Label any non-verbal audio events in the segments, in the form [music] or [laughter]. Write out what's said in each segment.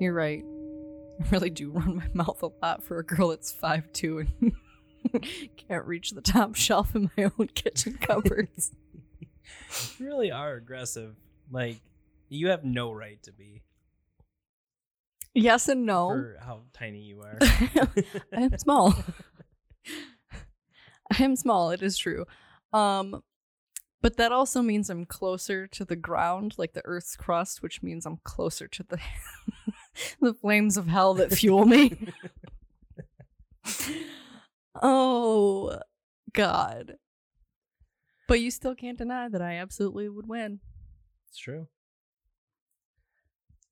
You're right. I really do [laughs] run my mouth a lot for a girl that's 5'2 and [laughs] can't reach the top shelf in my own kitchen [laughs] cupboards. You really are aggressive. Like you have no right to be yes and no. for how tiny you are. I am small. I am small, it is true. Um but that also means I'm closer to the ground, like the earth's crust, which means I'm closer to the [laughs] the flames of hell that fuel me. [laughs] oh god. But you still can't deny that I absolutely would win. It's true.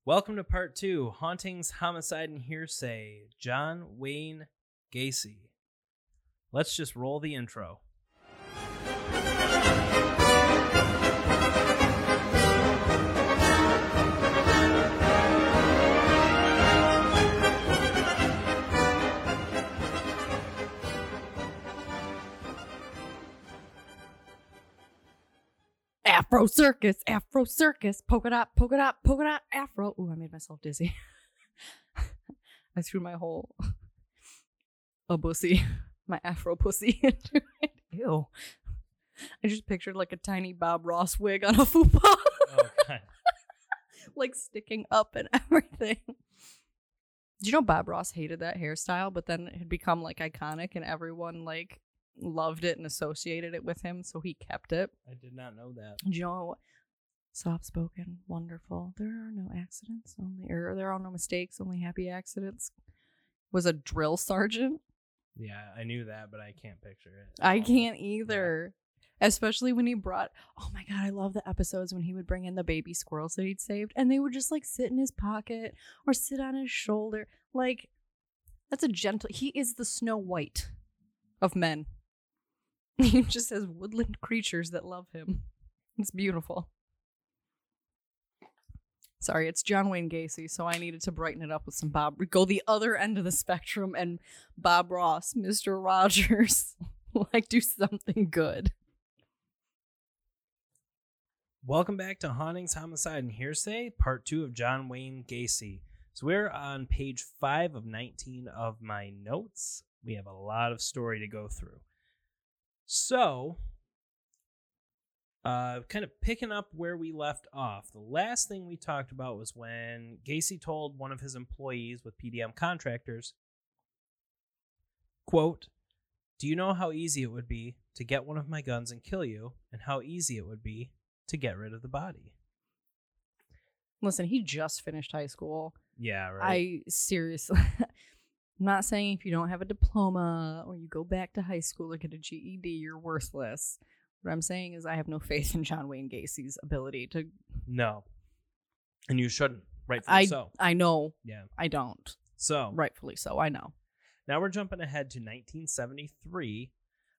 Welcome to part two Hauntings, Homicide, and Hearsay. John Wayne Gacy. Let's just roll the intro. Afro circus, Afro circus, polka dot, polka dot, polka dot, Afro. Ooh, I made myself dizzy. [laughs] I threw my whole a pussy, [laughs] my Afro pussy [laughs] into it. Ew. I just pictured like a tiny Bob Ross wig on a fupa, Oh, God. like sticking up and everything. Did you know Bob Ross hated that hairstyle, but then it had become like iconic and everyone like loved it and associated it with him, so he kept it. I did not know that. Know soft spoken, wonderful. There are no accidents, only or there are no mistakes, only happy accidents. Was a drill sergeant. Yeah, I knew that, but I can't picture it. I can't either. Especially when he brought oh my god, I love the episodes when he would bring in the baby squirrels that he'd saved and they would just like sit in his pocket or sit on his shoulder. Like that's a gentle he is the Snow White of men. [laughs] He just has woodland creatures that love him. It's beautiful. Sorry, it's John Wayne Gacy, so I needed to brighten it up with some Bob. Go the other end of the spectrum and Bob Ross, Mr. Rogers. [laughs] like, do something good. Welcome back to Hauntings, Homicide, and Hearsay, part two of John Wayne Gacy. So we're on page five of 19 of my notes. We have a lot of story to go through. So, uh, kind of picking up where we left off, the last thing we talked about was when Gacy told one of his employees with PDM contractors, quote, Do you know how easy it would be to get one of my guns and kill you, and how easy it would be to get rid of the body? Listen, he just finished high school. Yeah, right. I seriously, [laughs] I'm not saying if you don't have a diploma or you go back to high school or get a GED, you're worthless. What I'm saying is, I have no faith in John Wayne Gacy's ability to. no. And you shouldn't, rightfully I so. I know Yeah. I don't. So, Rightfully so. I know. Now we're jumping ahead to 1973.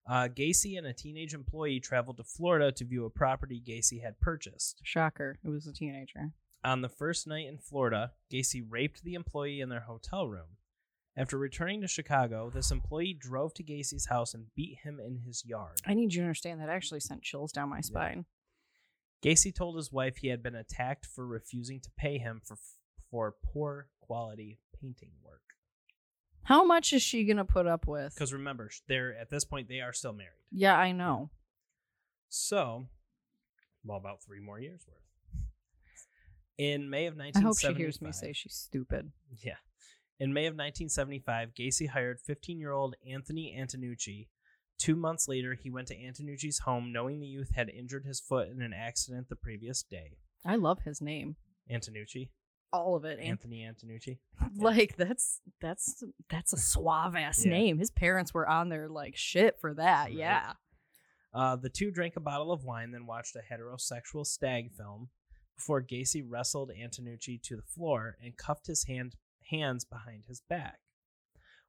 Uh, Gacy and a teenage employee traveled to Florida to view a property Gacy had purchased. Shocker. It was a teenager. On the first night in Florida, Gacy raped the employee in their hotel room. After returning to Chicago, this employee drove to Gacy's house and beat him in his yard. I need you to understand that actually sent chills down my spine. Gacy told his wife he had been attacked for refusing to pay him for for poor quality painting work. How much is she gonna put up with? Because remember, they're at this point they are still married. Yeah, I know. So, well, about three more years worth. In May of I hope she hears me say she's stupid. Yeah. In May of 1975, Gacy hired 15 year old Anthony Antonucci. Two months later, he went to Antonucci's home knowing the youth had injured his foot in an accident the previous day. I love his name. Antonucci? All of it. Anthony Antonucci? [laughs] like that's that's that's a suave ass Yeah. name. His parents were on their like shit for that. Right. Yeah. Uh, the two drank a bottle of wine, then watched a heterosexual stag film before Gacy wrestled Antonucci to the floor and cuffed his hand, hands behind his back.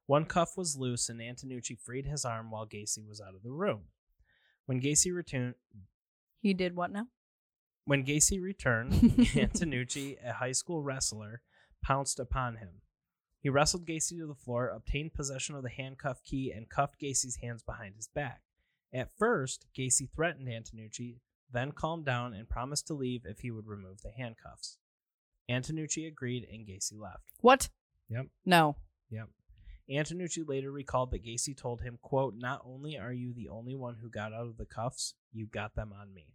One cuff was loose, and Antonucci freed his arm while Gacy was out of the room. When Gacy returned, He did what now? when Gacy returned, [laughs] Antonucci, a high school wrestler, pounced upon him. He wrestled Gacy to the floor, obtained possession of the handcuff key, and cuffed Gacy's hands behind his back. At first, Gacy threatened Antonucci, then calmed down and promised to leave if he would remove the handcuffs. Antonucci agreed and Gacy left. What? Yep. No. Yep. Antonucci later recalled that Gacy told him, quote, Not only are you the only one who got out of the cuffs, you got them on me.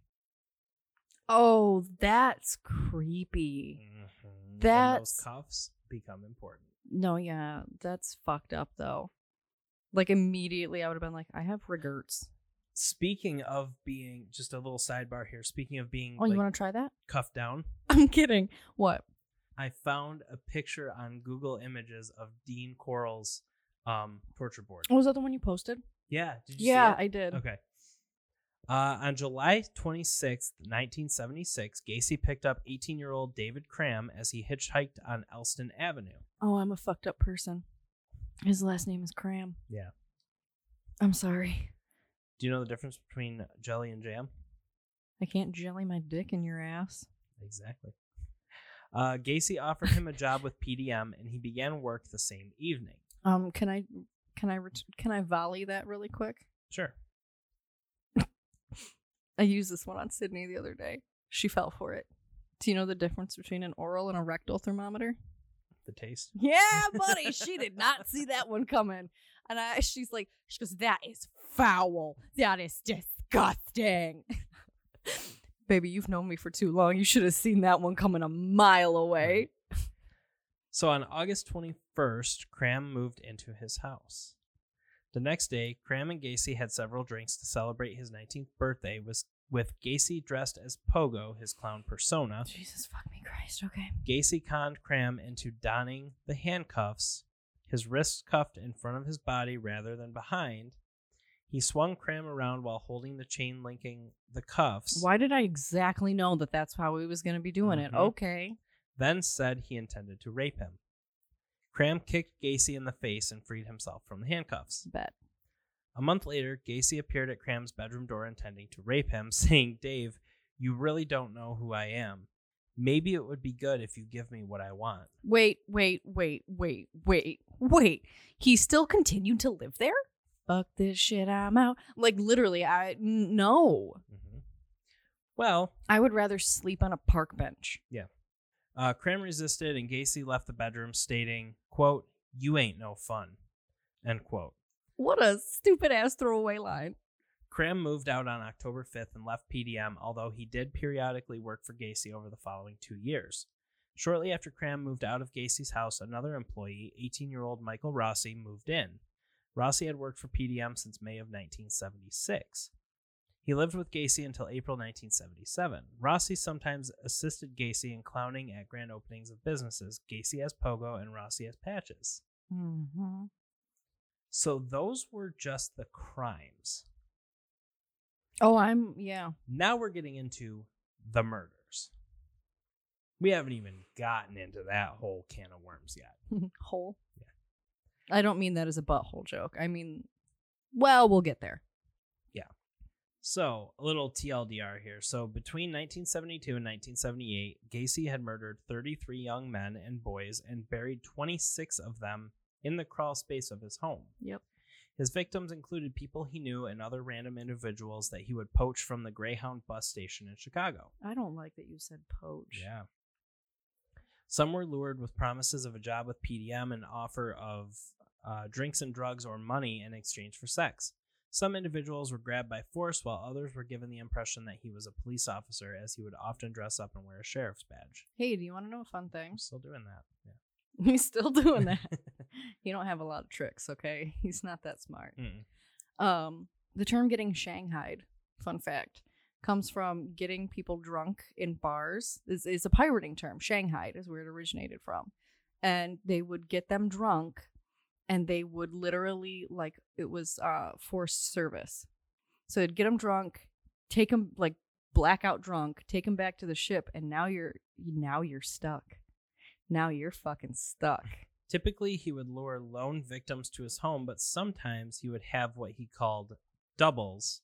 Oh, that's creepy. Mhm. And That's- those cuffs become important. No, yeah, that's fucked up though. Like immediately, I would have been like, I have regrets. Speaking of being just a little sidebar here, speaking of being Oh, you like, want to try that? cuffed down, [laughs] I'm kidding. What? I found a picture on Google Images of Dean Corll's um, torture board. Oh, was that the one you posted? Yeah, did you yeah, see? I did. Okay. Uh, on July 26th, 1976, Gacy picked up 18 year old David Cram as he hitchhiked on Elston Avenue. Oh, I'm a fucked up person. His last name is Cram. Yeah. I'm sorry. Do you know the difference between jelly and jam? I can't jelly my dick in your ass. Exactly. Uh, Gacy offered him a job with PDM, and he began work the same evening. Um, can I, can I, ret- can I volley that really quick? Sure. I used this one on Sydney the other day. She fell for it. Do you know the difference between an oral and a rectal thermometer? The taste. Yeah, buddy. she did not [laughs] see that one coming. And I she's like, she goes, that is foul. That is disgusting. [laughs] Baby, you've known me for too long. You should have seen that one coming a mile away. So on August 21st, Cram moved into his house. The next day, Cram and Gacy had several drinks to celebrate his 19th birthday with, with Gacy dressed as Pogo, his clown persona. Jesus fuck me Christ. Okay. Gacy conned Cram into donning the handcuffs, his wrists cuffed in front of his body rather than behind. He swung Cram around while holding the chain linking the cuffs, Why did I exactly know that that's how he was going to be doing it? Mhm. Okay. then said he intended to rape him. Cram kicked Gacy in the face and freed himself from the handcuffs. Bet. A month later, Gacy appeared at Cram's bedroom door intending to rape him, [laughs] saying, Dave, you really don't know who I am. Maybe it would be good if you give me what I want. Wait, wait, wait, wait, wait, wait. He still continued to live there? Fuck this shit, I'm out. Like literally, I no. Mhm. Well, I would rather sleep on a park bench. Yeah. Uh, Cram resisted and Gacy left the bedroom stating, quote, you ain't no fun, end quote. What a stupid ass throwaway line. Cram moved out on October 5th and left PDM, although he did periodically work for Gacy over the following two years. Shortly after Cram moved out of Gacy's house, another employee, 18 year old Michael Rossi, moved in. Rossi had worked for PDM since May of 1976. He lived with Gacy until April 1977. Rossi sometimes assisted Gacy in clowning at grand openings of businesses, Gacy as Pogo and Rossi as Patches. Mm-hmm. So those were just the crimes. Oh, I'm yeah. Now we're getting into the murders. We haven't even gotten into that whole can of worms yet. [laughs] whole? Yeah. I don't mean that as a butthole joke. I mean, well, we'll get there. Yeah. So, a little TLDR here. So, between 1972 and 1978, Gacy had murdered 33 young men and boys and buried 26 of them in the crawl space of his home. Yep. His victims included people he knew and other random individuals that he would poach from the Greyhound bus station in Chicago. I don't like that you said poach. Yeah. Some were lured with promises of a job with PDM and offer of uh, drinks and drugs or money in exchange for sex. Some individuals were grabbed by force, while others were given the impression that he was a police officer, as he would often dress up and wear a sheriff's badge. Hey, do you want to know a fun thing? Still doing that. Yeah. [laughs] He's still doing that. [laughs] he don't have a lot of tricks, okay? [laughs] He's not that smart. Mm-mm. Um, the term getting shanghaied, fun fact, comes from getting people drunk in bars. Is is a pirating term. Shanghaied is where it originated from. And they would get them drunk and they would literally like it was uh forced service. So they'd get them drunk, take them like blackout drunk, take them back to the ship and now you're now you're stuck. Now you're fucking stuck. [laughs] Typically, he would lure lone victims to his home, but sometimes he would have what he called doubles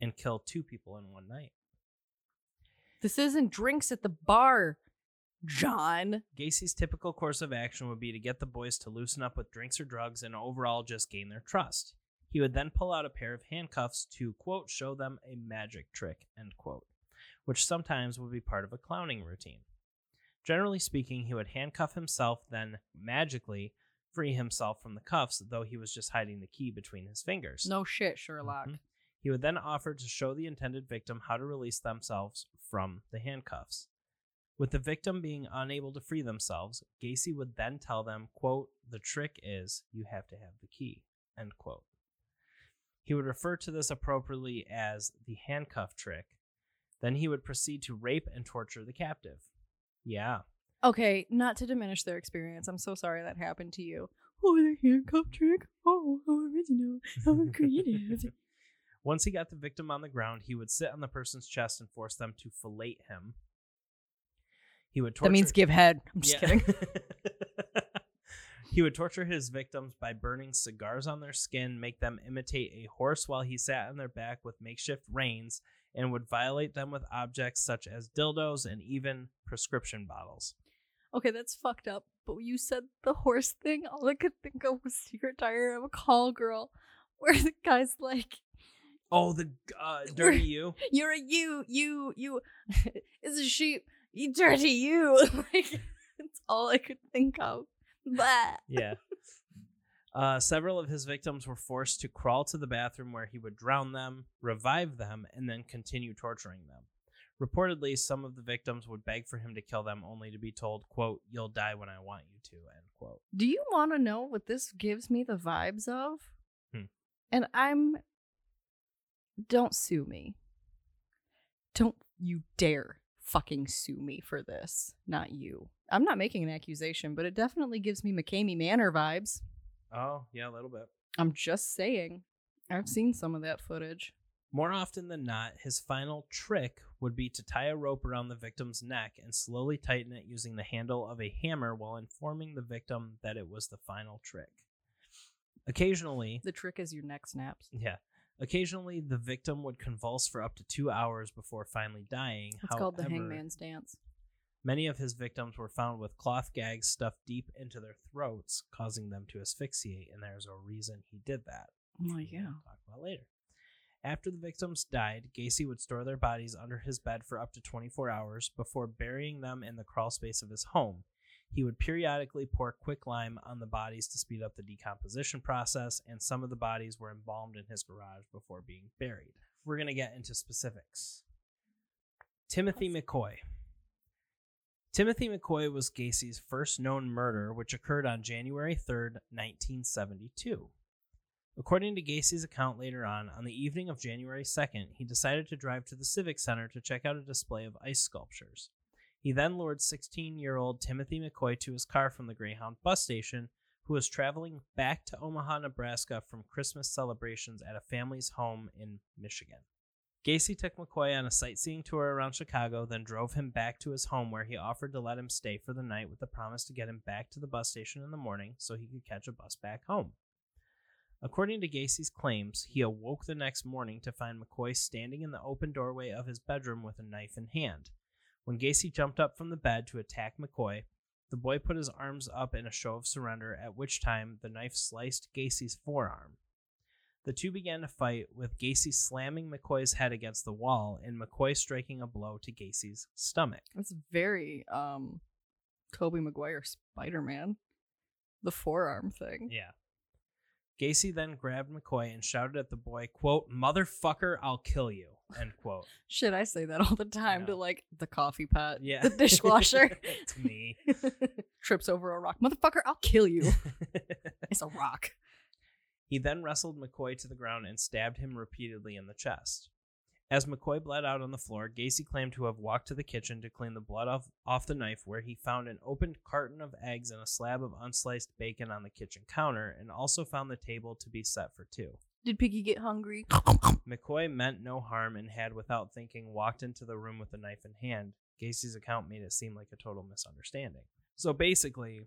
and kill two people in one night. This isn't drinks at the bar, John. Gacy's typical course of action would be to get the boys to loosen up with drinks or drugs and overall just gain their trust. He would then pull out a pair of handcuffs to, quote, show them a magic trick, end quote, which sometimes would be part of a clowning routine. Generally speaking, he would handcuff himself, then magically free himself from the cuffs, though he was just hiding the key between his fingers. No shit, Sherlock. Mhm. He would then offer to show the intended victim how to release themselves from the handcuffs. With the victim being unable to free themselves, Gacy would then tell them, quote, the trick is you have to have the key, end quote. He would refer to this appropriately as the handcuff trick. Then he would proceed to rape and torture the captive. Yeah. Okay, not to diminish their experience. I'm so sorry that happened to you. Oh, the handcuff trick. Oh, how original. How [laughs] creative. Once he got the victim on the ground, he would sit on the person's chest and force them to fillet him. He would torture that means give head. I'm just Yeah. kidding. [laughs] he would torture his victims by burning cigars on their skin, make them imitate a horse while he sat on their back with makeshift reins, and would violate them with objects such as dildos and even prescription bottles. Okay, that's fucked up. But you said the horse thing, all I could think of was Secret Diary of a Call Girl, [laughs] where the guy's like, Oh, the uh, [laughs] dirty you. "You're a you, you, you is a sheep, you dirty you." [laughs] like that's all I could think of. But Yeah. [laughs] Uh, several of his victims were forced to crawl to the bathroom where he would drown them, revive them, and then continue torturing them. Reportedly, some of the victims would beg for him to kill them only to be told, quote, you'll die when I want you to, end quote. Do you want to know what this gives me the vibes of? Hmm. And I'm. Don't sue me. Don't you dare fucking sue me for this. Not you. I'm not making an accusation, but it definitely gives me McKamey Manor vibes. Oh, yeah, a little bit. I'm just saying. I've seen some of that footage. More often than not, his final trick would be to tie a rope around the victim's neck and slowly tighten it using the handle of a hammer while informing the victim that it was the final trick. Occasionally, The trick is your neck snaps. yeah, occasionally the victim would convulse for up to two hours before finally dying. It's called the However, hangman's dance. Many of his victims were found with cloth gags stuffed deep into their throats, causing them to asphyxiate, and there's a reason he did that. Oh, which yeah. We'll talk about later. After the victims died, Gacy would store their bodies under his bed for up to 24 hours before burying them in the crawl space of his home. He would periodically pour quicklime on the bodies to speed up the decomposition process, and some of the bodies were embalmed in his garage before being buried. We're going to get into specifics. Timothy McCoy. Timothy McCoy was Gacy's first known murder, which occurred on January 3rd, 1972. According to Gacy's account later on, on the evening of January 2nd, he decided to drive to the Civic Center to check out a display of ice sculptures. He then lured 16 year old Timothy McCoy to his car from the Greyhound bus station, who was traveling back to Omaha, Nebraska from Christmas celebrations at a family's home in Michigan. Gacy took McCoy on a sightseeing tour around Chicago, then drove him back to his home where he offered to let him stay for the night with the promise to get him back to the bus station in the morning so he could catch a bus back home. According to Gacy's claims, he awoke the next morning to find McCoy standing in the open doorway of his bedroom with a knife in hand. When Gacy jumped up from the bed to attack McCoy, the boy put his arms up in a show of surrender, at which time the knife sliced Gacy's forearm. The two began to fight, with Gacy slamming McCoy's head against the wall and McCoy striking a blow to Gacy's stomach. That's very um Tobey Maguire Spider Man. The forearm thing. Yeah. Gacy then grabbed McCoy and shouted at the boy, quote, Motherfucker, I'll kill you. [laughs] End quote. Shit, I say that [laughs] all the time know. to like the coffee pot, Yeah. the dishwasher. [laughs] to me. Trips over a rock. Motherfucker, I'll kill you. it's a rock. He then wrestled McCoy to the ground and stabbed him repeatedly in the chest. As McCoy bled out on the floor, Gacy claimed to have walked to the kitchen to clean the blood off, off the knife, where he found an opened carton of eggs and a slab of unsliced bacon on the kitchen counter, and also found the table to be set for two. Did Piggy get hungry? McCoy meant no harm and had, without thinking, walked into the room with a knife in hand. Gacy's account made it seem like a total misunderstanding. So basically,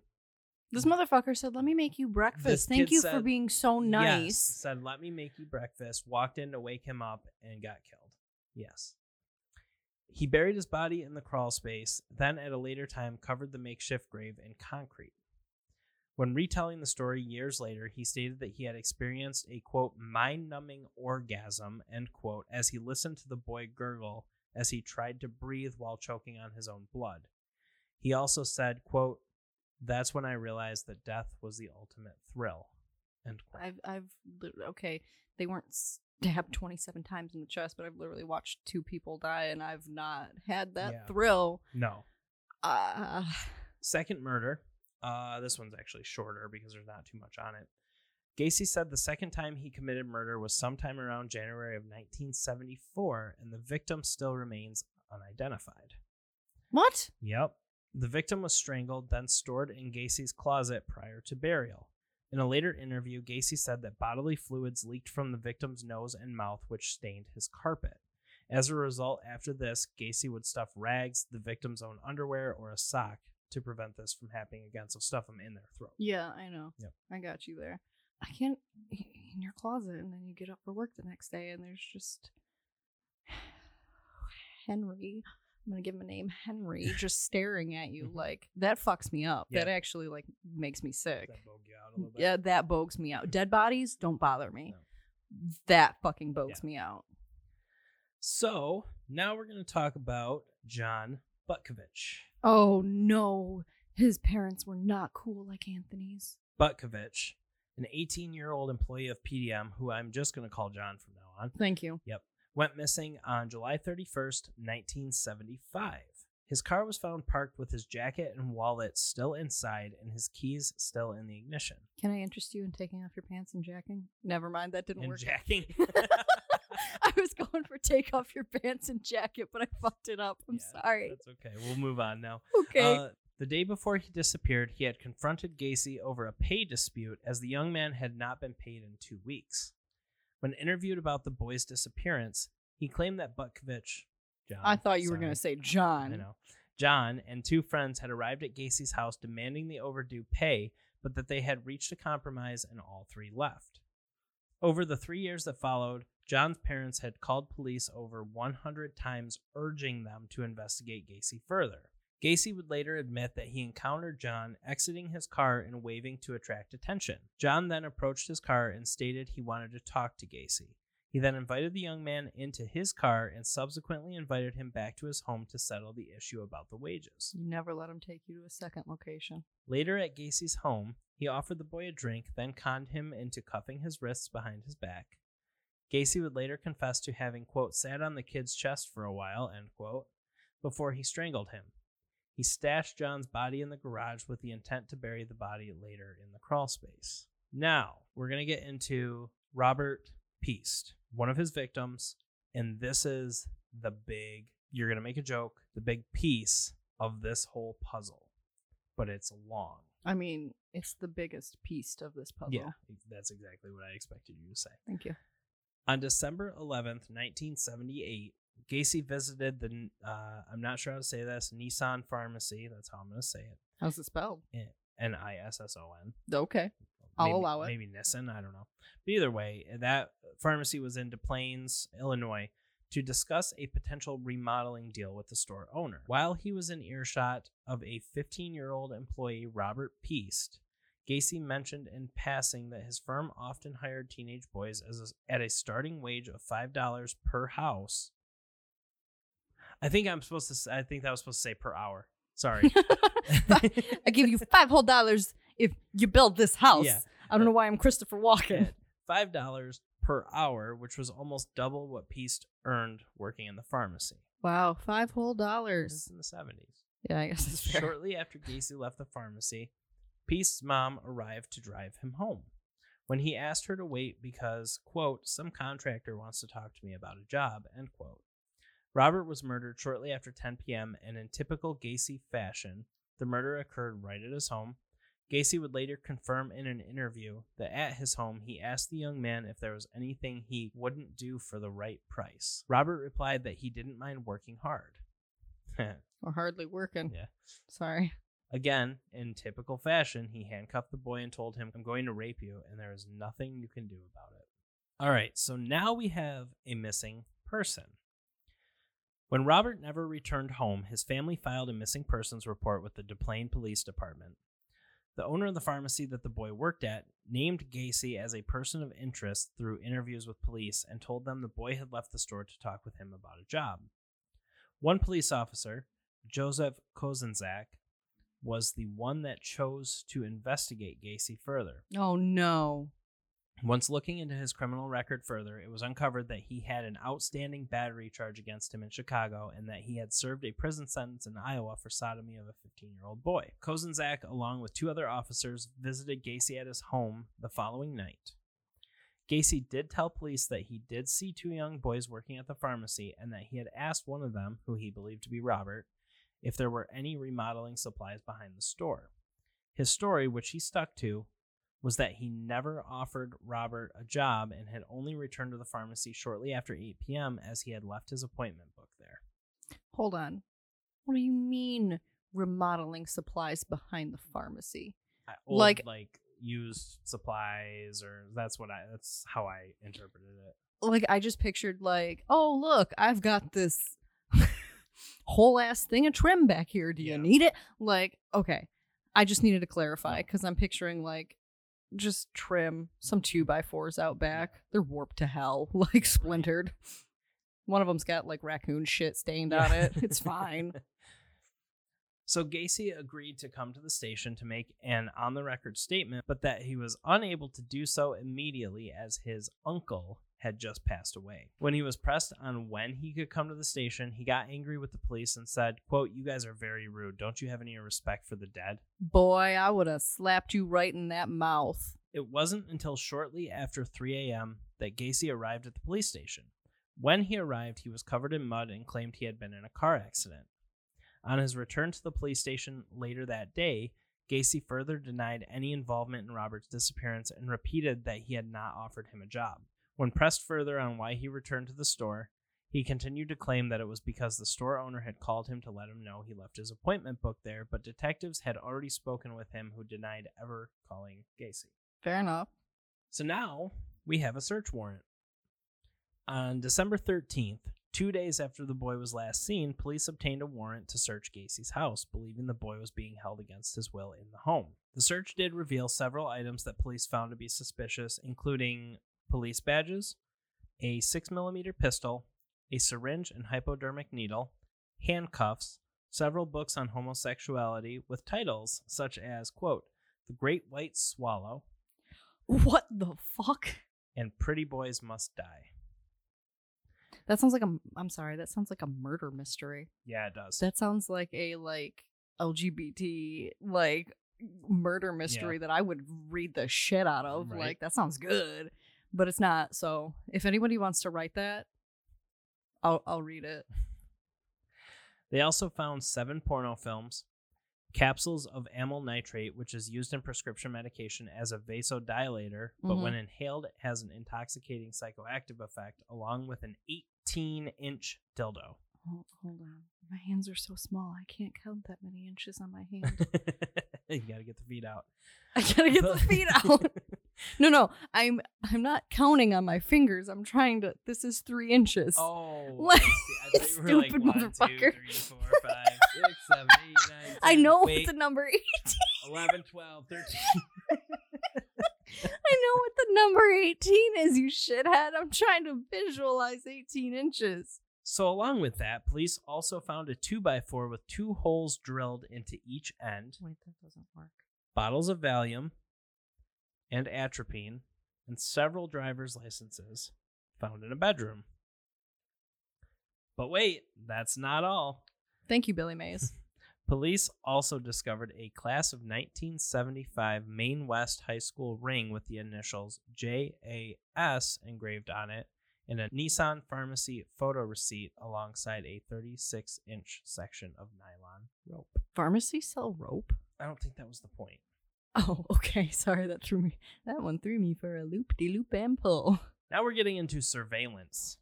This motherfucker said, "Let me make you This breakfast. Thank kid you for said- being so Yes, nice." said, "Let me make you breakfast." Walked in to wake him up and got killed. Yes. He buried his body in the crawl space, then at a later time covered the makeshift grave in concrete. When retelling the story years later, he stated that he had experienced a quote mind-numbing orgasm end quote as he listened to the boy gurgle as he tried to breathe while choking on his own blood. He also said, quote, that's when I realized that death was the ultimate thrill. End quote. I've, I've, okay, they weren't stabbed 27 times in the chest, but I've literally watched two people die, and I've not had that Yeah. thrill. No. Uh, Second murder. Uh, this one's actually shorter because there's not too much on it. Gacy said the second time he committed murder was sometime around January of 1974, and the victim still remains unidentified. what? Yep. The victim was strangled, then stored in Gacy's closet prior to burial. In a later interview, Gacy said that bodily fluids leaked from the victim's nose and mouth, which stained his carpet. As a result, after this, Gacy would stuff rags, the victim's own underwear, or a sock to prevent this from happening again. So stuff them in their throat. Yeah, I know. Yep. I got you there. I can't in your closet, and then you get up for work the next day, and there's just [sighs] Henry. I'm gonna give him a name, Henry, [laughs] just staring at you Mhm. like that. Fucks me up. Yeah. That actually like makes me sick. That bogey out a little bit. Yeah, that bogues me out. Dead bodies don't bother me. No. That fucking bogues Yeah. me out. So now we're going to talk about John Butkovich. Oh no, his parents were not cool like Anthony's. Butkovich, an 18 year old employee of PDM, who I'm just going to call John from now on. Thank you. Yep. Went missing on July 31st, 1975. His car was found parked with his jacket and wallet still inside and his keys still in the ignition. Can I interest you in taking off your pants and jacking? Never mind, that didn't And work. jacking. [laughs] [laughs] I [laughs] was going for take off your pants and jacket, but I fucked it up. I'm Yeah, sorry. That's okay. We'll move on now. Okay. Uh, the day before he disappeared, he had confronted Gacy over a pay dispute as the young man had not been paid in two weeks. When interviewed about the boy's disappearance, he claimed that Butkovich, John, I thought you were going to say John. I know. John and two friends had arrived at Gacy's house demanding the overdue pay, but that they had reached a compromise and all three left. Over the three years that followed, John's parents had called police over 100 times, urging them to investigate Gacy further. Gacy would later admit that he encountered John exiting his car and waving to attract attention. John then approached his car and stated he wanted to talk to Gacy. He then invited the young man into his car and subsequently invited him back to his home to settle the issue about the wages. You never let him take you to a second location. Later at Gacy's home, he offered the boy a drink, then conned him into cuffing his wrists behind his back. Gacy would later confess to having, quote, sat on the kid's chest for a while, end quote, before he strangled him. He stashed John's body in the garage with the intent to bury the body later in the crawl space. Now, we're going to get into Robert Piest, one of his victims, and this is the big, you're going to make a joke, the big piece of this whole puzzle. But it's long. I mean, it's the biggest piece of this puzzle. Yeah, that's exactly what I expected you to say. Thank you. On December 11th, 1978, Gacy visited the, uh, I'm not sure how to say this, Nisson Pharmacy. That's how I'm going to say it. How's it spelled? N I S S O N. Okay. I'll Maybe- allow it. Maybe Nissan, I don't know. But either way, that pharmacy was in Des Plaines, Illinois, to discuss a potential remodeling deal with the store owner. While he was in earshot of a 15 year old employee, Robert Piest, Gacy mentioned in passing that his firm often hired teenage boys as a, at a starting wage of $5 per house. I think I'm supposed to say, I think that was supposed to say per hour. Sorry. [laughs] I give you [laughs] five whole dollars if you build this house. Yeah. I don't know why I'm Christopher Walken. [laughs] five dollars per hour, which was almost double what Piest earned working in the pharmacy. Wow, five whole dollars. This is in the seventies. Yeah, I guess it's fair. Shortly after Gacy left the pharmacy, Piest's mom arrived to drive him home. When he asked her to wait because, quote, some contractor wants to talk to me about a job, end quote. Robert was murdered shortly after 10 p.m., and in typical Gacy fashion, the murder occurred right at his home. Gacy would later confirm in an interview that at his home he asked the young man if there was anything he wouldn't do for the right price. Robert replied that he didn't mind working hard. [laughs] Or hardly working. Yeah. Sorry. Again, in typical fashion, he handcuffed the boy and told him, I'm going to rape you, and there is nothing you can do about it. All right, so now we have a missing person. When Robert never returned home, his family filed a missing persons report with the Des Plaines Police Department. The owner of the pharmacy that the boy worked at named Gacy as a person of interest through interviews with police and told them the boy had left the store to talk with him about a job. One police officer, Joseph Kozenczak, was the one that chose to investigate Gacy further. Oh no. Once looking into his criminal record further, it was uncovered that he had an outstanding battery charge against him in Chicago and that he had served a prison sentence in Iowa for sodomy of a 15 year old boy. Kozenczak, along with two other officers, visited Gacy at his home the following night. Gacy did tell police that he did see two young boys working at the pharmacy and that he had asked one of them, who he believed to be Robert, if there were any remodeling supplies behind the store. His story, which he stuck to, was that he never offered Robert a job and had only returned to the pharmacy shortly after 8 p.m. as he had left his appointment book there. Hold on. What do you mean remodeling supplies behind the pharmacy? I- Old, Like- like used supplies, or that's what I. That's how I interpreted it. Like I just pictured like, oh look, I've got this [laughs] whole ass thing of trim back here. Do you Yeah. need it? Like, okay. I just needed to clarify mm. because I'm picturing like just trim, some two by fours out back. They're warped to hell, [laughs] like splintered. One of them's got like raccoon shit stained on it. [laughs] It's fine. So Gacy agreed to come to the station to make an on the record statement, but that he was unable to do so immediately as his uncle had just passed away. When he was pressed on when he could come to the station, he got angry with the police and said, quote, You guys are very rude. Don't you have any respect for the dead? Boy, I would have slapped you right in that mouth. It wasn't until shortly after 3 a.m. that Gacy arrived at the police station. When he arrived, he was covered in mud and claimed he had been in a car accident. On his return to the police station later that day, Gacy further denied any involvement in Robert's disappearance and repeated that he had not offered him a job. When pressed further on why he returned to the store, he continued to claim that it was because the store owner had called him to let him know he left his appointment book there, but detectives had already spoken with him who denied ever calling Gacy. Fair enough. So now we have a search warrant. On December 13th, two days after the boy was last seen, police obtained a warrant to search Gacy's house, believing the boy was being held against his will in the home. The search did reveal several items that police found to be suspicious, including police badges, a 6mm pistol, a syringe and hypodermic needle, handcuffs, several books on homosexuality with titles such as, quote, The Great White Swallow, What the fuck? and Pretty Boys Must Die. That sounds like a. I'm sorry. That sounds like a murder mystery. Yeah, it does. That sounds like a like LGBT like murder mystery that I would read the shit out of. Right. Like that sounds good, but it's not. So if anybody wants to write that, I'll I'll read it. [laughs] They also found seven porno films, capsules of amyl nitrate, which is used in prescription medication as a vasodilator, but when mm-hmm. inhaled, it has an intoxicating psychoactive effect, along with an 18 inch dildo. Hold, hold on, my hands are so small. I can't count that many inches on my hand. [laughs] you gotta get the feet out. I gotta get the [laughs] feet out. [laughs] No, no, I'm I'm not counting on my fingers. I'm trying to. This is three inches. [laughs] Oh, Like, I see. I you were like stupid one, two, motherfucker. three, [laughs] four, five, six, seven, eight, nine, I 10, know wait, what the number eighteen. 11, 12, 13. I know what the number 18 is, you shithead. I'm trying to visualize 18 inches. So, along with that, police also found a 2x4 with two holes drilled into each end, Wait, that doesn't work. bottles of Valium, and atropine, and several driver's licenses found in a bedroom. But wait, that's not all. Thank you, Billy Mays. [laughs] Police also discovered a class of 1975 Maine West High School ring with the initials JAS engraved on it and a Nisson Pharmacy photo receipt alongside a 36 inch section of nylon rope. Pharmacy sell rope? I don't think that was the point. Oh, [laughs] okay. Sorry, that threw me. That one threw me for a loop de loop and pull. Now we're getting into surveillance.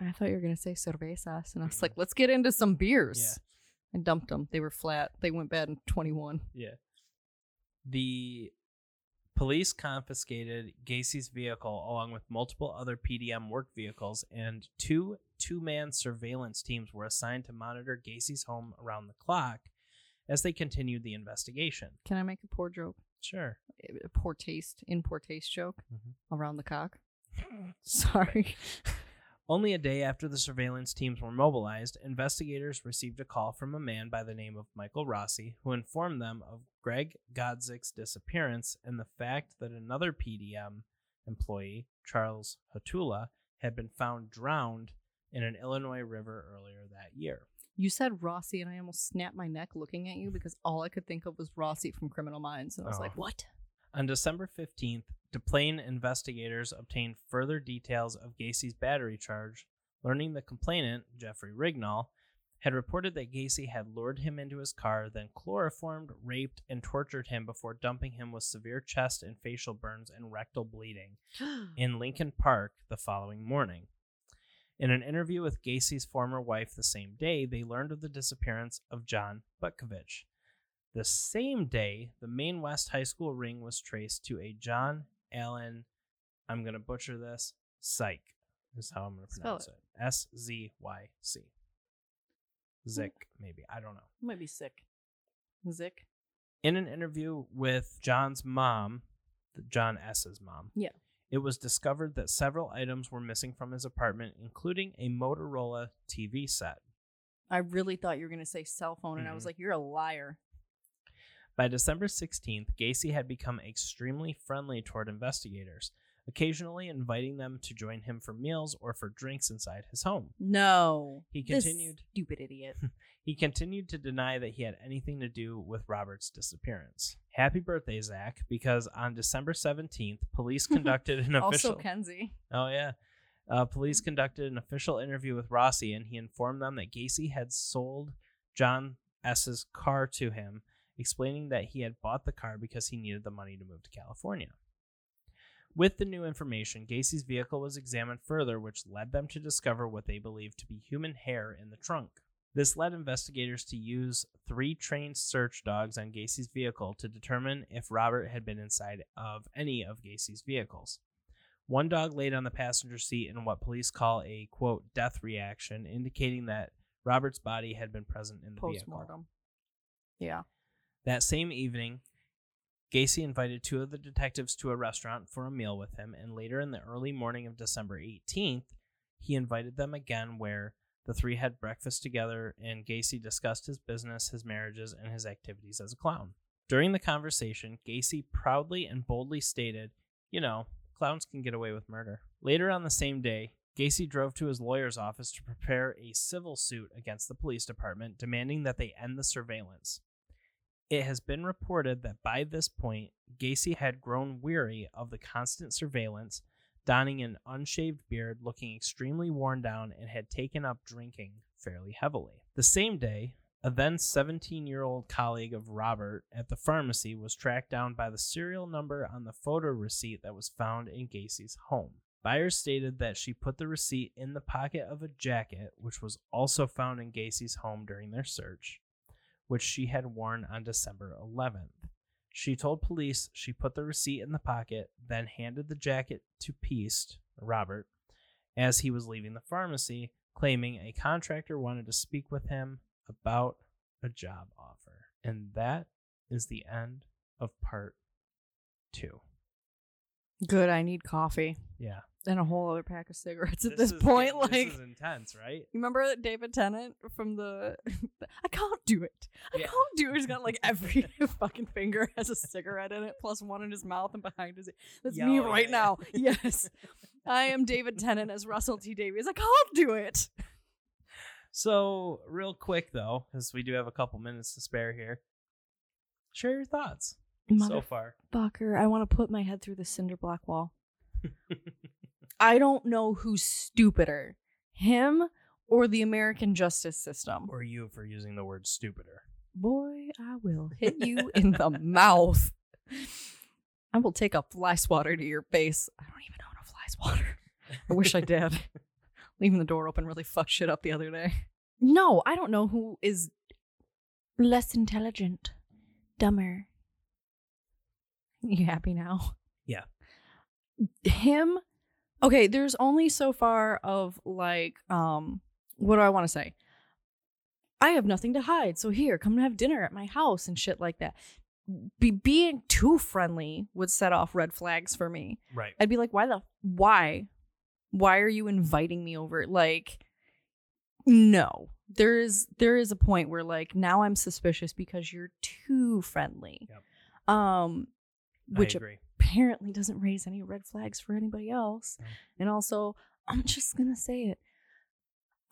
I thought you were gonna say cervezas, and I was like, let's get into some beers. Yeah. I dumped them. They were flat. They went bad in 21. Yeah. The police confiscated Gacy's vehicle along with multiple other PDM work vehicles, and two two man surveillance teams were assigned to monitor Gacy's home around the clock as they continued the investigation. Can I make a poor joke? Sure. A poor taste, in poor taste joke Mhm. around the cock. [laughs] Sorry. Only a day after the surveillance teams were mobilized, investigators received a call from a man by the name of Michael Rossi, who informed them of Greg Godzik's disappearance and the fact that another PDM employee, Charles Hatula, had been found drowned in an Illinois river earlier that year. You said Rossi, and I almost snapped my neck looking at you because all I could think of was Rossi from Criminal Minds, and I was Oh. like, "What?" On December 15th, Des Plaines investigators obtained further details of Gacy's battery charge, learning the complainant, Jeffrey Rignall, had reported that Gacy had lured him into his car, then chloroformed, raped, and tortured him before dumping him with severe chest and facial burns and rectal bleeding [gasps] in Lincoln Park the following morning. In an interview with Gacy's former wife the same day, they learned of the disappearance of John Butkovich. The same day, the Maine West High School ring was traced to a John Allen, I'm going to butcher this, Syke, is how I'm going to Spell pronounce it. S Z Y C. Zick, hmm. maybe. I don't know. might be sick. Zick. In an interview with John's mom, the John S's mom, Yeah. It was discovered that several items were missing from his apartment, including a Motorola TV set. I really thought you were gonna say cell phone, and I was Mhm. like, "You're a liar." By December 16th, Gacy had become extremely friendly toward investigators, occasionally inviting them to join him for meals or for drinks inside his home. No. He This continued Stupid idiot. [laughs] he continued to deny that he had anything to do with Robert's disappearance. Happy birthday, Zach, because on December 17th, police [laughs] conducted an official also, Kenzie. Oh yeah. Uh, police conducted an official interview with Rossi, and he informed them that Gacy had sold John S.'s car to him, explaining that he had bought the car because he needed the money to move to California. With the new information, Gacy's vehicle was examined further, which led them to discover what they believed to be human hair in the trunk. This led investigators to use three trained search dogs on Gacy's vehicle to determine if Robert had been inside of any of Gacy's vehicles. One dog laid on the passenger seat in what police call a quote death reaction, indicating that Robert's body had been present in the Post vehicle. Yeah. That same evening, Gacy invited two of the detectives to a restaurant for a meal with him, and later in the early morning of December 18th, he invited them again where the three had breakfast together and Gacy discussed his business, his marriages, and his activities as a clown. During the conversation, Gacy proudly and boldly stated, You know, clowns can get away with murder. Later on the same day, Gacy drove to his lawyer's office to prepare a civil suit against the police department, demanding that they end the surveillance. It has been reported that by this point, Gacy had grown weary of the constant surveillance, donning an unshaved beard, looking extremely worn down, and had taken up drinking fairly heavily. The same day, a then 17 year old colleague of Robert at the pharmacy was tracked down by the serial number on the photo receipt that was found in Gacy's home. Byers stated that she put the receipt in the pocket of a jacket, which was also found in Gacy's home during their search, which she had worn on December 11th. She told police she put the receipt in the pocket, then handed the jacket to Piest, Robert, as he was leaving the pharmacy, claiming a contractor wanted to speak with him about a job offer. And that is the end of part two. Good. I need coffee. Yeah. And a whole other pack of cigarettes at This this, is- point. this like is intense, right? You remember David Tennant from the [laughs] I can't do it. I Yeah. can't do it. He's got like [laughs] every [laughs] fucking finger has a cigarette in it, plus one in his mouth and behind his That's me oh, right yeah, now. Yes. I am David Tennant as Russell T. Davies. I can't do it. So, real quick though, because we do have a couple minutes to spare here, share your thoughts so far. Motherfucker, I want to put my head through the cinder block wall. I don't know who's stupider, him or the American justice system. Or you for using the word stupider. Boy, I will hit you [laughs] in the mouth. I will take a fly swatter to your face. I don't even own a fly swatter. I wish I did. [laughs] Leaving the door open really fucked shit up the other day. No, I don't know who is less intelligent, dumber. You happy now? Yeah. Him. Okay, there's only so far of like, um, what do I want to say? I have nothing to hide, so here, come and have dinner at my house and shit like that. Be being too friendly would set off red flags for me. Right. I'd be like, why the why? Why are you inviting me over? Like, no. There is there is a point where like now I'm suspicious because you're too friendly. Um which I agree. Apparently doesn't raise any red flags for anybody else. No. And also, I'm just gonna say it.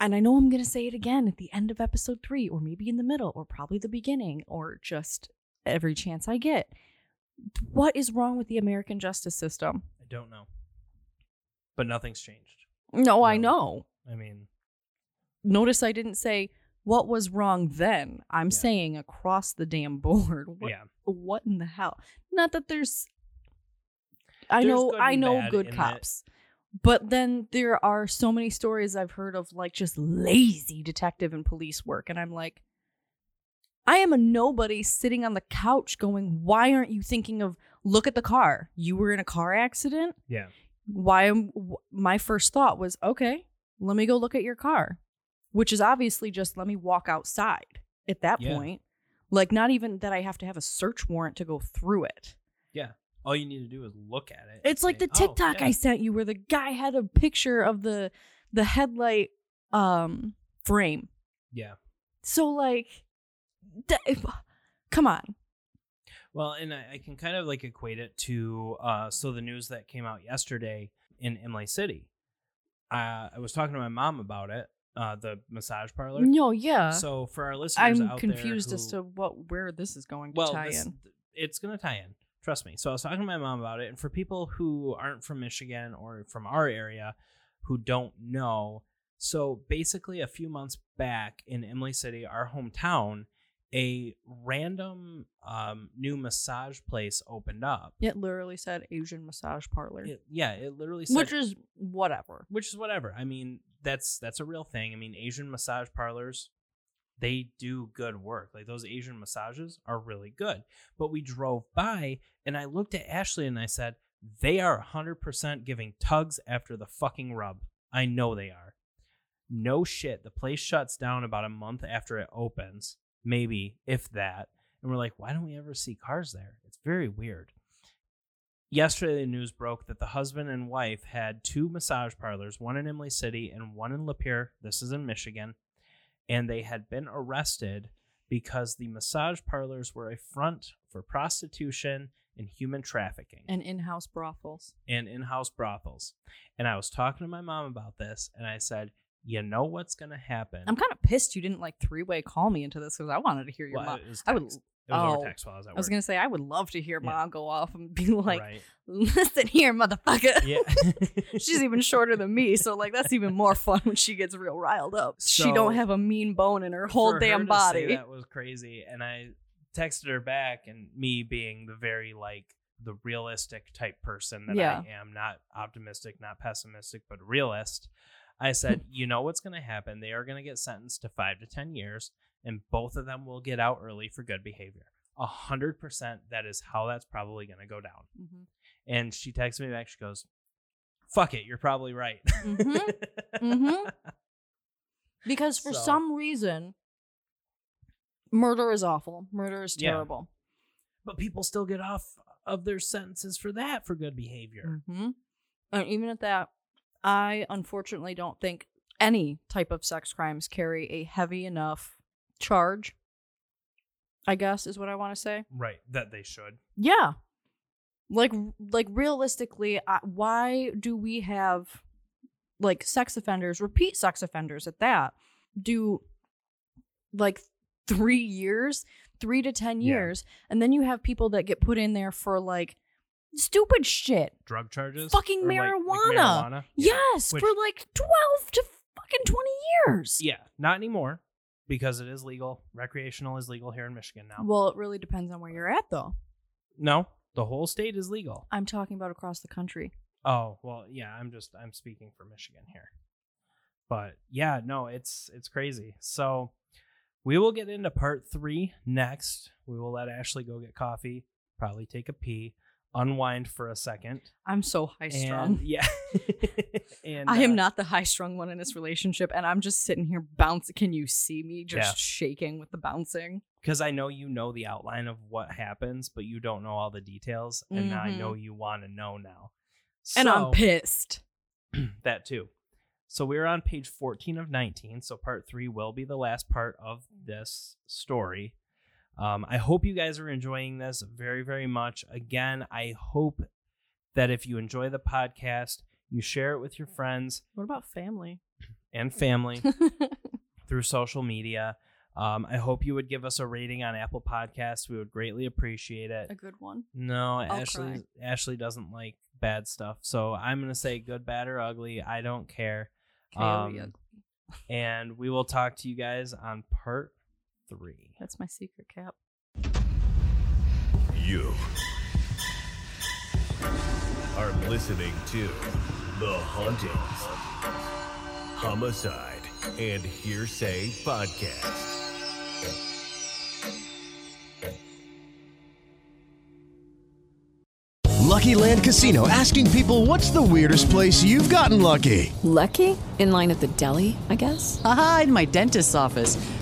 And I know I'm gonna say it again at the end of episode three, or maybe in the middle, or probably the beginning, or just every chance I get. What is wrong with the American justice system? I don't know. But nothing's changed. No, I know. I mean, Notice I didn't say what was wrong then. I'm Yeah. saying across the damn board. What, yeah. what in the hell? Not that there's I know good I know good cops. But then there are so many stories I've heard of like just lazy detective and police work and I'm like I am a nobody sitting on the couch going, "Why aren't you thinking of look at the car? You were in a car accident? Yeah. Why am wh- my first thought was, "Okay, let me go look at your car." Which is obviously just let me walk outside at that Yeah. point. Like not even that I have to have a search warrant to go through it. All you need to do is look at it. It's like say, the "Oh, TikTok yeah." I sent you where the guy had a picture of the the headlight um frame. Yeah. So like th- come on. Well, and I, I can kind of like equate it to uh, so the news that came out yesterday in Imlay City. Uh, I was talking to my mom about it, uh, the massage parlor. No, yeah. So for our listeners, I'm confused there as to what where this is going to well, tie this- in. it's gonna tie in. Trust me. So I was talking to my mom about it, and for people who aren't from Michigan or from our area who don't know, so basically a few months back in Imlay City, our hometown, a random um, new massage place opened up. It literally said Asian massage parlor. It- yeah, it literally said, which is whatever. which is whatever. I mean, that's that's a real thing. I mean, Asian massage parlors, they do good work. Like those Asian massages are really good. But we drove by and I looked at Ashley and I said, "They are 100% giving tugs after the fucking rub. I know they are." No shit. The place shuts down about a month after it opens, maybe if that. And we're like, "Why don't we ever see cars there?" It's very weird yesterday the news broke that the husband and wife had two massage parlors, one in Imlay City and one in Lapeer. This is in Michigan. And they had been arrested because the massage parlors were a front for prostitution and human trafficking And in-house brothels. and in-house brothels. And I was talking to my mom about this and I said, "You know what's going to happen?" I'm kind of pissed you didn't like three-way call me into this because I wanted to hear your Well, mom. I would-. It was oh, over text while I was at I was gonna say I would love to hear Yeah. mom go off and be like, right. "Listen here, motherfucker." Yeah. [laughs] She's even shorter than me, so like that's even more fun when she gets real riled up. she don't have a mean bone in her whole her damn say body. that was crazy, and I texted her back, and me being the very like the realistic type person that Yeah. I am, not optimistic, not pessimistic, but realist. I said, [laughs] you know what's going to happen? They are going to get sentenced to five to ten years, and both of them will get out early for good behavior. A hundred percent, that is how that's probably going to go down. Mhm. And she texts me back. She goes, "Fuck it, you're probably right." Mhm. Mhm. [laughs] Because for So- some reason, murder is awful. Murder is Yeah. terrible. but people still get off of their sentences for that for good behavior. hmm And even at that, I unfortunately don't think any type of sex crimes carry a heavy enough charge. I guess is what I want to say. Right, that they should. Yeah. Like like realistically, uh, why do we have like sex offenders, repeat sex offenders at that, do like 3 years, 3 to 10 Yeah. years, and then you have people that get put in there for like stupid shit. Drug charges? Fucking Or, like- like marijuana. marijuana? Yeah. Yes, Which- for like 12 to fucking 20 years. Yeah, not anymore because it is legal. Recreational is legal here in Michigan now. Well, it really depends on where you're at though. no, the whole state is legal. I'm talking about across the country. Oh, well, yeah, I'm just I'm speaking for Michigan here. But yeah, no, it's it's crazy. So we will get into part 3 next. We will let Ashley go get coffee, probably take a pee, unwind for a second. I'm so high strung. [laughs] Yeah. [laughs] and I am uh, not the high strung one in this relationship, and I'm just sitting here bouncing. Can you see me just Yeah. shaking with the bouncing? because I know you know the outline of what happens, but you don't know all the details, and I Mhm. know you want to know now. And I'm pissed. [clears throat] that too. So we're on page 14 of 19. So part three will be the last part of this story. Um, I hope you guys are enjoying this very, very much. Again, I hope that if you enjoy the podcast, you share it with your friends What about family? and family [laughs] through social media. Um, I hope you would give us a rating on Apple Podcasts. We would greatly appreciate it. A good one. No, I'll Ashley cry. Ashley doesn't like bad stuff. So I'm gonna say good, bad, or ugly. I don't care. Um, and we will talk to you guys on part three. That's my secret cap. You are listening to The Hauntings, Homicide, and Hearsay Podcast. Lucky Land Casino asking people what's the weirdest place you've gotten lucky? Lucky? In line at the deli, I guess? Aha, in my dentist's office.